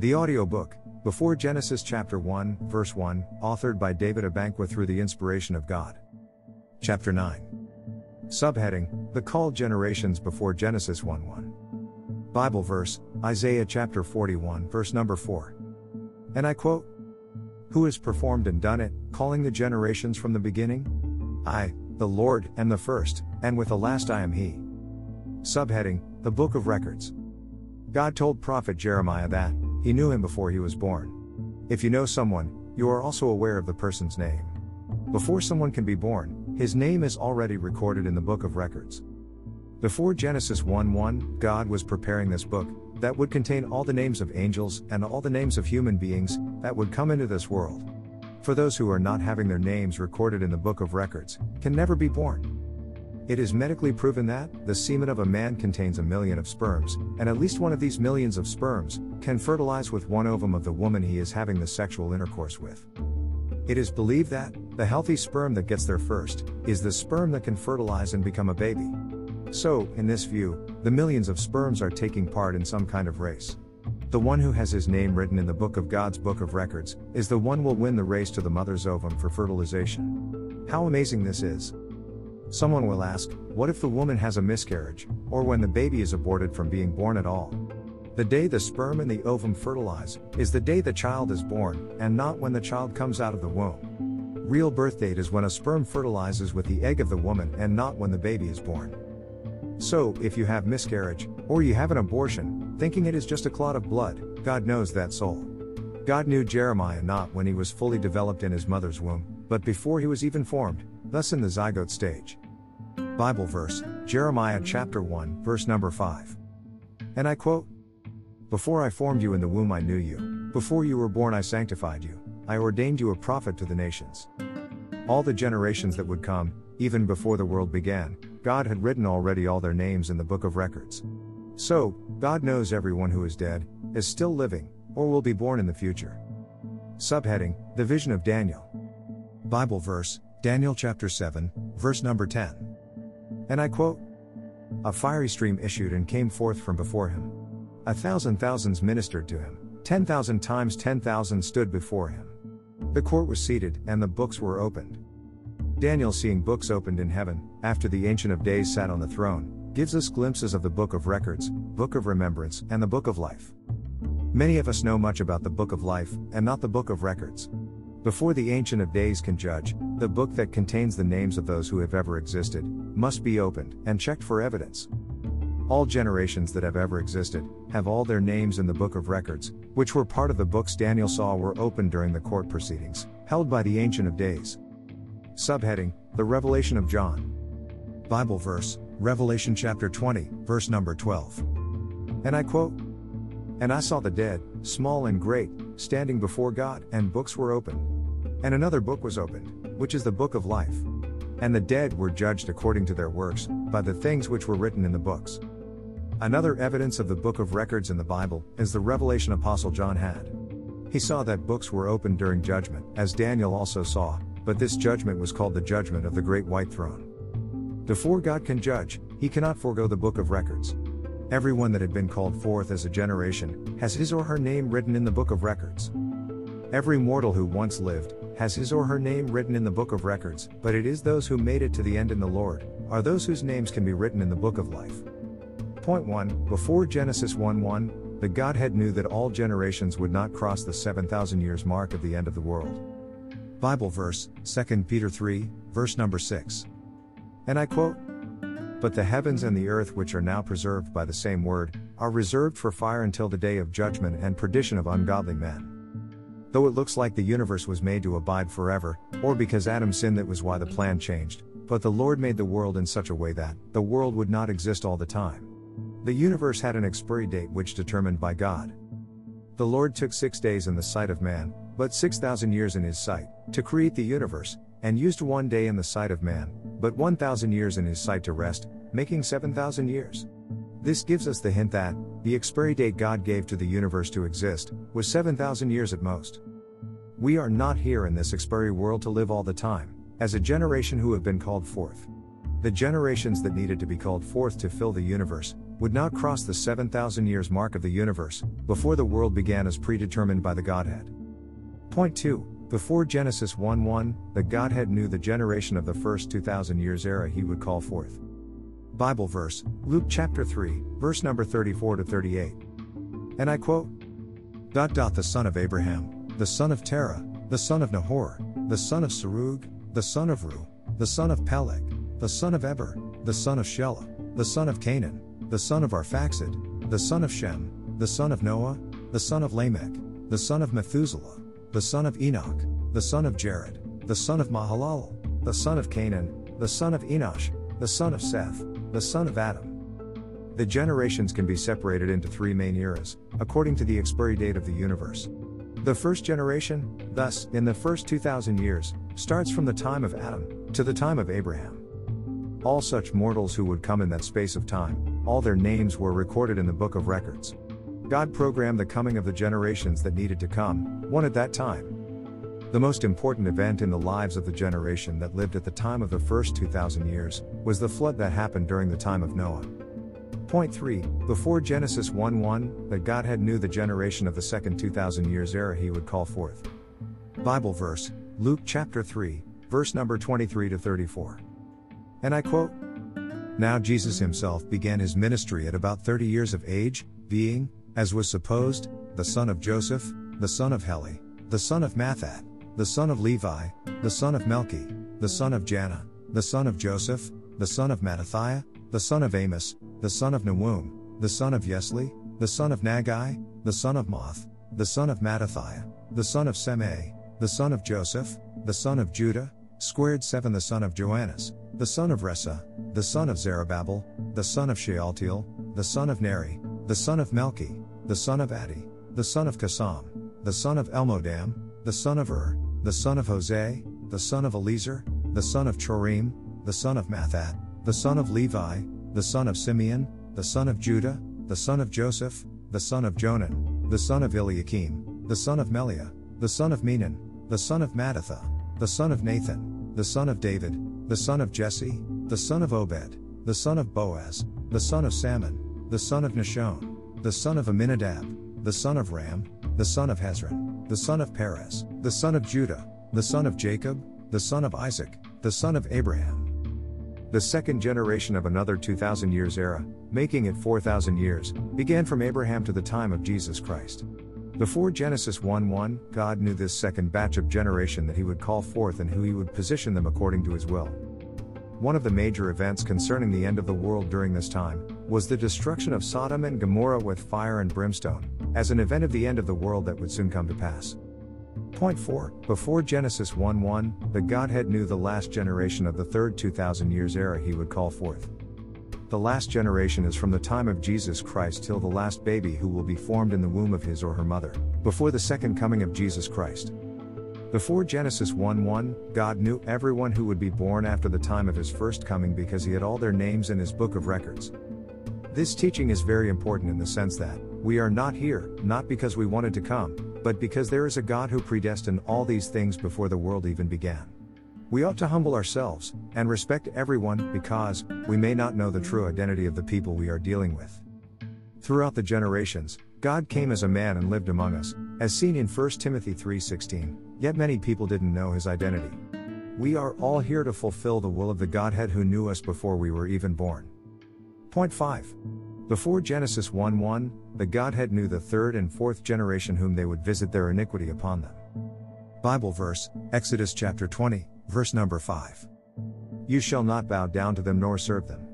The audiobook, Before Genesis chapter 1, verse 1, authored by David Abankwah through the inspiration of God. Chapter 9. Subheading The Called Generations Before Genesis 1 1. Bible verse, Isaiah chapter 41, verse number 4. And I quote Who has performed and done it, calling the generations from the beginning? I, the Lord, am the first, and with the last I am He. Subheading The Book of Records. God told prophet Jeremiah that, he knew him before he was born. If you know someone, you are also aware of the person's name. Before someone can be born, his name is already recorded in the book of records. Before Genesis 1 1, God was preparing this book, that would contain all the names of angels and all the names of human beings that would come into this world. For those who are not having their names recorded in the book of records, can never be born. It is medically proven that the semen of a man contains a million of sperms, and at least one of these millions of sperms can fertilize with one ovum of the woman he is having the sexual intercourse with. It is believed that the healthy sperm that gets there first is the sperm that can fertilize and become a baby. So, in this view, the millions of sperms are taking part in some kind of race. The one who has his name written in the book of God's book of records is the one will win the race to the mother's ovum for fertilization. How amazing this is! Someone will ask, what if the woman has a miscarriage, or when the baby is aborted from being born at all? The day the sperm and the ovum fertilize is the day the child is born, and not when the child comes out of the womb. Real birth date is when a sperm fertilizes with the egg of the woman and not when the baby is born. So, if you have miscarriage, or you have an abortion, thinking it is just a clot of blood, God knows that soul. God knew Jeremiah not when he was fully developed in his mother's womb, but before he was even formed, thus in the zygote stage. Bible verse, Jeremiah chapter 1, verse number 5. And I quote Before I formed you in the womb, I knew you. Before you were born, I sanctified you. I ordained you a prophet to the nations. All the generations that would come, even before the world began, God had written already all their names in the book of records. So, God knows everyone who is dead, is still living, or will be born in the future. Subheading The Vision of Daniel. Bible verse, Daniel chapter 7, verse number 10. And I quote A fiery stream issued and came forth from before him. A thousand thousands ministered to him, ten thousand times ten thousand stood before him. The court was seated, and the books were opened. Daniel, seeing books opened in heaven, after the Ancient of Days sat on the throne, gives us glimpses of the Book of Records, Book of Remembrance, and the Book of Life. Many of us know much about the Book of Life, and not the Book of Records. Before the Ancient of Days can judge, the book that contains the names of those who have ever existed must be opened and checked for evidence. All generations that have ever existed have all their names in the Book of Records, which were part of the books Daniel saw were opened during the court proceedings, held by the Ancient of Days. Subheading The Revelation of John. Bible verse, Revelation chapter 20, verse number 12. And I quote And I saw the dead, small and great, standing before God, and books were opened. And another book was opened, which is the book of life. And the dead were judged according to their works, by the things which were written in the books. Another evidence of the book of records in the Bible is the revelation Apostle John had. He saw that books were opened during judgment, as Daniel also saw, but this judgment was called the judgment of the great white throne. Before God can judge, he cannot forego the book of records. Everyone that had been called forth as a generation has his or her name written in the book of records. Every mortal who once lived has his or her name written in the book of records, but it is those who made it to the end in the Lord, are those whose names can be written in the book of life. Point 1 Before Genesis 1 1, the Godhead knew that all generations would not cross the 7,000 years mark of the end of the world. Bible verse, 2 Peter 3, verse number 6. And I quote But the heavens and the earth, which are now preserved by the same word, are reserved for fire until the day of judgment and perdition of ungodly men. Though it looks like the universe was made to abide forever, or because Adam sinned, that was why the plan changed, but the Lord made the world in such a way that the world would not exist all the time. The universe had an expiry date which determined by God. The Lord took six days in the sight of man, but 6,000 years in his sight, to create the universe, and used one day in the sight of man, but 1,000 years in his sight to rest, making 7,000 years. This gives us the hint that, the expiry date God gave to the universe to exist, was 7,000 years at most. We are not here in this expiry world to live all the time, as a generation who have been called forth. the generations that needed to be called forth to fill the universe would not cross the 7,000 years mark of the universe before the world began as predetermined by the Godhead. Point 2. Before Genesis 1 1, the Godhead knew the generation of the first 2,000 years era he would call forth. Bible verse, Luke chapter 3, verse number 34 to 38. And I quote dot, dot, The son of Abraham, the son of Terah, the son of Nahor, the son of Serug, the son of Reu, the son of Peleg, the son of Eber, the son of Shelah, the son of Cainan, the son of Arphaxad, the son of Shem, the son of Noah, the son of Lamech, the son of Methuselah, the son of Enoch, the son of Jared, the son of Mahalalel, the son of Cainan, the son of Enosh, the son of Seth, the son of Adam. The generations can be separated into three main eras, according to the expiry date of the universe. The first generation, thus, in the first 2000 years, starts from the time of Adam to the time of Abraham. All such mortals who would come in that space of time, all their names were recorded in the book of records. God programmed the coming of the generations that needed to come, one at that time. The most important event in the lives of the generation that lived at the time of the first 2000 years was the flood that happened during the time of Noah. Point 3 Before Genesis 1 1, that Godhead knew the generation of the second 2000 years era he would call forth. Bible verse, Luke chapter 3, verse number 23 to 34. And I quote Now Jesus himself began his ministry at about 30 years of age, being, as was supposed, the son of Joseph, the son of Heli, the son of Matthat, the son of Levi, the son of Melchi, the son of Janna, the son of Joseph, the son of Mattathiah, the son of Amos, the son of Nahum, the son of Yesli, the son of Naggai, the son of Maath, the son of Mattathiah, the son of Semei, the son of Joseph, the son of Judah, squared 7 the son of Joannas, the son of Rhesa, the son of Zerubbabel, the son of Shealtiel, the son of Neri, the son of Melchi, the son of Addi, the son of Cosam, the son of Elmodam, the son of Ur, the son of Hosea, the son of Eliezer, the son of Chorim, the son of Matthat, the son of Levi, the son of Simeon, the son of Judah, the son of Joseph, the son of Jonan, the son of Eliakim, the son of Melea, the son of Menan, the son of Mattathah, the son of Nathan, the son of David, the son of Jesse, the son of Obed, the son of Boaz, the son of Salmon, the son of Nahshon, the son of Amminadab, the son of Ram, the son of Hezron, the son of Perez, the son of Judah, the son of Jacob, the son of Isaac, the son of Abraham the second generation of another 2000 years era, making it 4000 years, began from Abraham to the time of Jesus Christ. Before Genesis 1 1, God knew this second batch of generation that he would call forth and who he would position them according to his will. One of the major events concerning the end of the world during this time was the destruction of Sodom and Gomorrah with fire and brimstone, as an event of the end of the world that would soon come to pass. Point 4 Before Genesis 1 1, the Godhead knew the last generation of the third 2000 years era he would call forth. The last generation is from the time of Jesus Christ till the last baby who will be formed in the womb of his or her mother, before the second coming of Jesus Christ. Before Genesis 1 1, God knew everyone who would be born after the time of his first coming because he had all their names in his book of records. This teaching is very important in the sense that, we are not here, not because we wanted to come, but because there is a God who predestined all these things before the world even began. We ought to humble ourselves and respect everyone because we may not know the true identity of the people we are dealing with. Throughout the generations, God came as a man and lived among us, as seen in 1 Timothy 3:16. Yet many people didn't know his identity. We are all here to fulfill the will of the Godhead who knew us before we were even born. Point 5. Before Genesis 1 1, the Godhead knew the third and fourth generation whom they would visit their iniquity upon them. Bible verse, Exodus chapter 20, verse number 5. You shall not bow down to them nor serve them.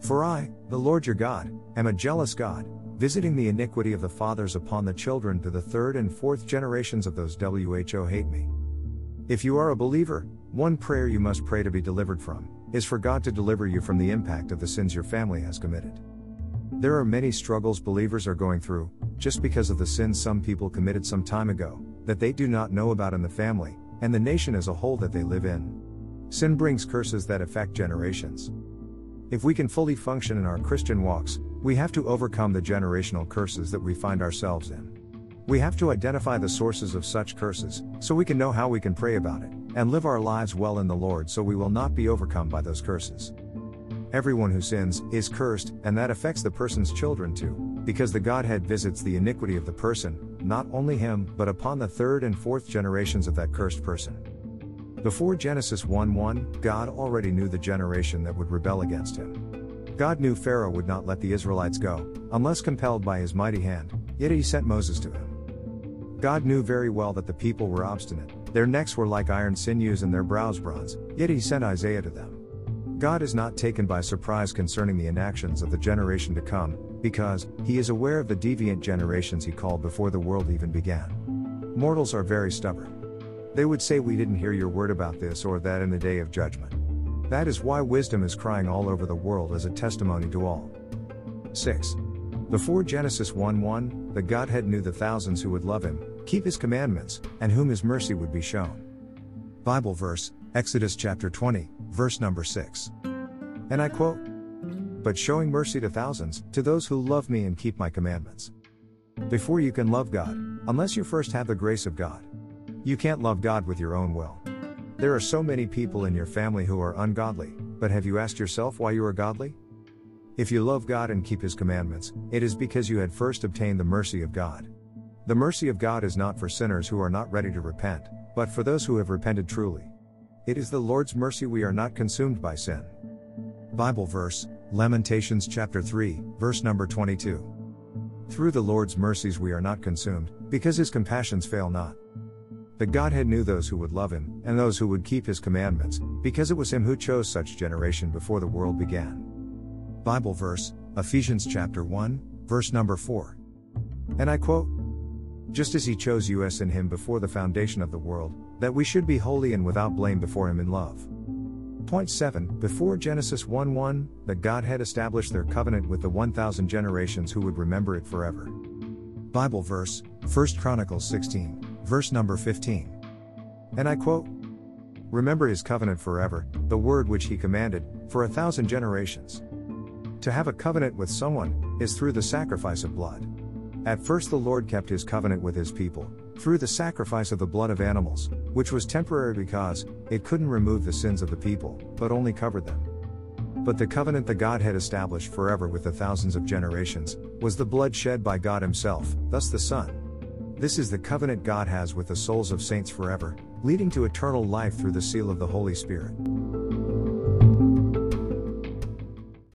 For I, the Lord your God, am a jealous God, visiting the iniquity of the fathers upon the children to the third and fourth generations of those who hate me. If you are a believer, one prayer you must pray to be delivered from is for God to deliver you from the impact of the sins your family has committed. There are many struggles believers are going through, just because of the sins some people committed some time ago, that they do not know about in the family, and the nation as a whole that they live in. Sin brings curses that affect generations. If we can fully function in our Christian walks, we have to overcome the generational curses that we find ourselves in. We have to identify the sources of such curses, so we can know how we can pray about it, and live our lives well in the Lord so we will not be overcome by those curses. Everyone who sins is cursed, and that affects the person's children too, because the Godhead visits the iniquity of the person, not only him, but upon the third and fourth generations of that cursed person. Before Genesis 1 1, God already knew the generation that would rebel against him. God knew Pharaoh would not let the Israelites go, unless compelled by his mighty hand, yet he sent Moses to him. God knew very well that the people were obstinate, their necks were like iron sinews and their brows bronze, yet he sent Isaiah to them. God is not taken by surprise concerning the inactions of the generation to come, because, he is aware of the deviant generations he called before the world even began. Mortals are very stubborn. They would say we didn't hear your word about this or that in the day of judgment. That is why wisdom is crying all over the world as a testimony to all. 6. Before Genesis 1 1, the Godhead knew the thousands who would love him, keep his commandments, and whom his mercy would be shown. Bible verse, Exodus chapter 20, verse number 6. And I quote, But showing mercy to thousands, to those who love me and keep my commandments. Before you can love God, unless you first have the grace of God, you can't love God with your own will. There are so many people in your family who are ungodly, but have you asked yourself why you are godly? If you love God and keep His commandments, it is because you had first obtained the mercy of God. The mercy of God is not for sinners who are not ready to repent, but for those who have repented truly. It is the Lord's mercy we are not consumed by sin. Bible verse, Lamentations chapter 3, verse number 22. Through the Lord's mercies we are not consumed, because his compassions fail not. The Godhead knew those who would love him, and those who would keep his commandments, because it was him who chose such generation before the world began. Bible verse, Ephesians chapter 1, verse number 4. And I quote, just as he chose us in him before the foundation of the world, that we should be holy and without blame before him in love. Point 7 Before Genesis 1 1, the Godhead established their covenant with the 1,000 generations who would remember it forever. Bible verse, 1 Chronicles 16, verse number 15. And I quote Remember his covenant forever, the word which he commanded, for a thousand generations. To have a covenant with someone, is through the sacrifice of blood. At first, the Lord kept his covenant with his people, through the sacrifice of the blood of animals, which was temporary because it couldn't remove the sins of the people, but only covered them. But the covenant the Godhead established forever with the thousands of generations was the blood shed by God Himself, thus the Son. This is the covenant God has with the souls of saints forever, leading to eternal life through the seal of the Holy Spirit.